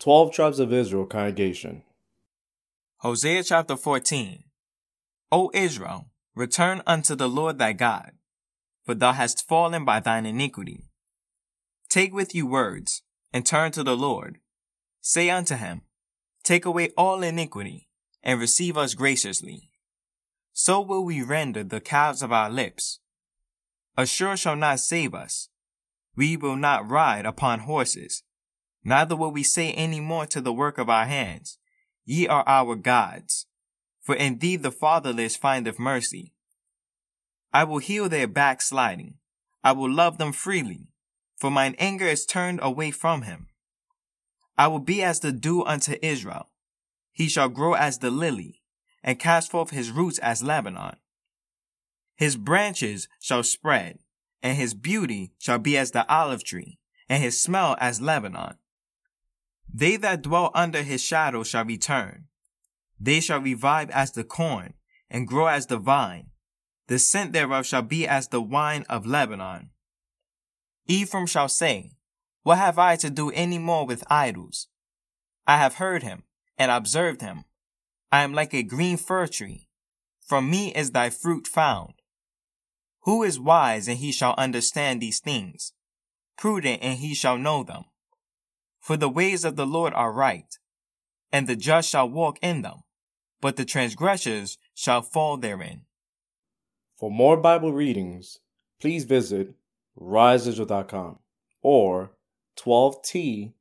12 Tribes of Israel Congregation. Hosea chapter 14. O Israel, return unto the Lord thy God, for thou hast fallen by thine iniquity. Take with you words, and turn to the Lord. Say unto him, Take away all iniquity, and receive us graciously. So will we render the calves of our lips. Asshur shall not save us. We will not ride upon horses neither will we say any more to the work of our hands, Ye are our gods. For in thee the fatherless findeth mercy. I will heal their backsliding. I will love them freely, for mine anger is turned away from him. I will be as the dew unto Israel. He shall grow as the lily, and cast forth his roots as Lebanon. His branches shall spread, and his beauty shall be as the olive tree, and his smell as Lebanon. They that dwell under his shadow shall return. They shall revive as the corn, and grow as the vine. The scent thereof shall be as the wine of Lebanon. Ephraim shall say, What have I to do any more with idols? I have heard him, and observed him. I am like a green fir tree. From me is thy fruit found. Who is wise, and he shall understand these things? Prudent, and he shall know them. For the ways of the Lord are right, and the just shall walk in them, but the transgressors shall fall therein. For more Bible readings, please visit riseisrael.com or 12t.co.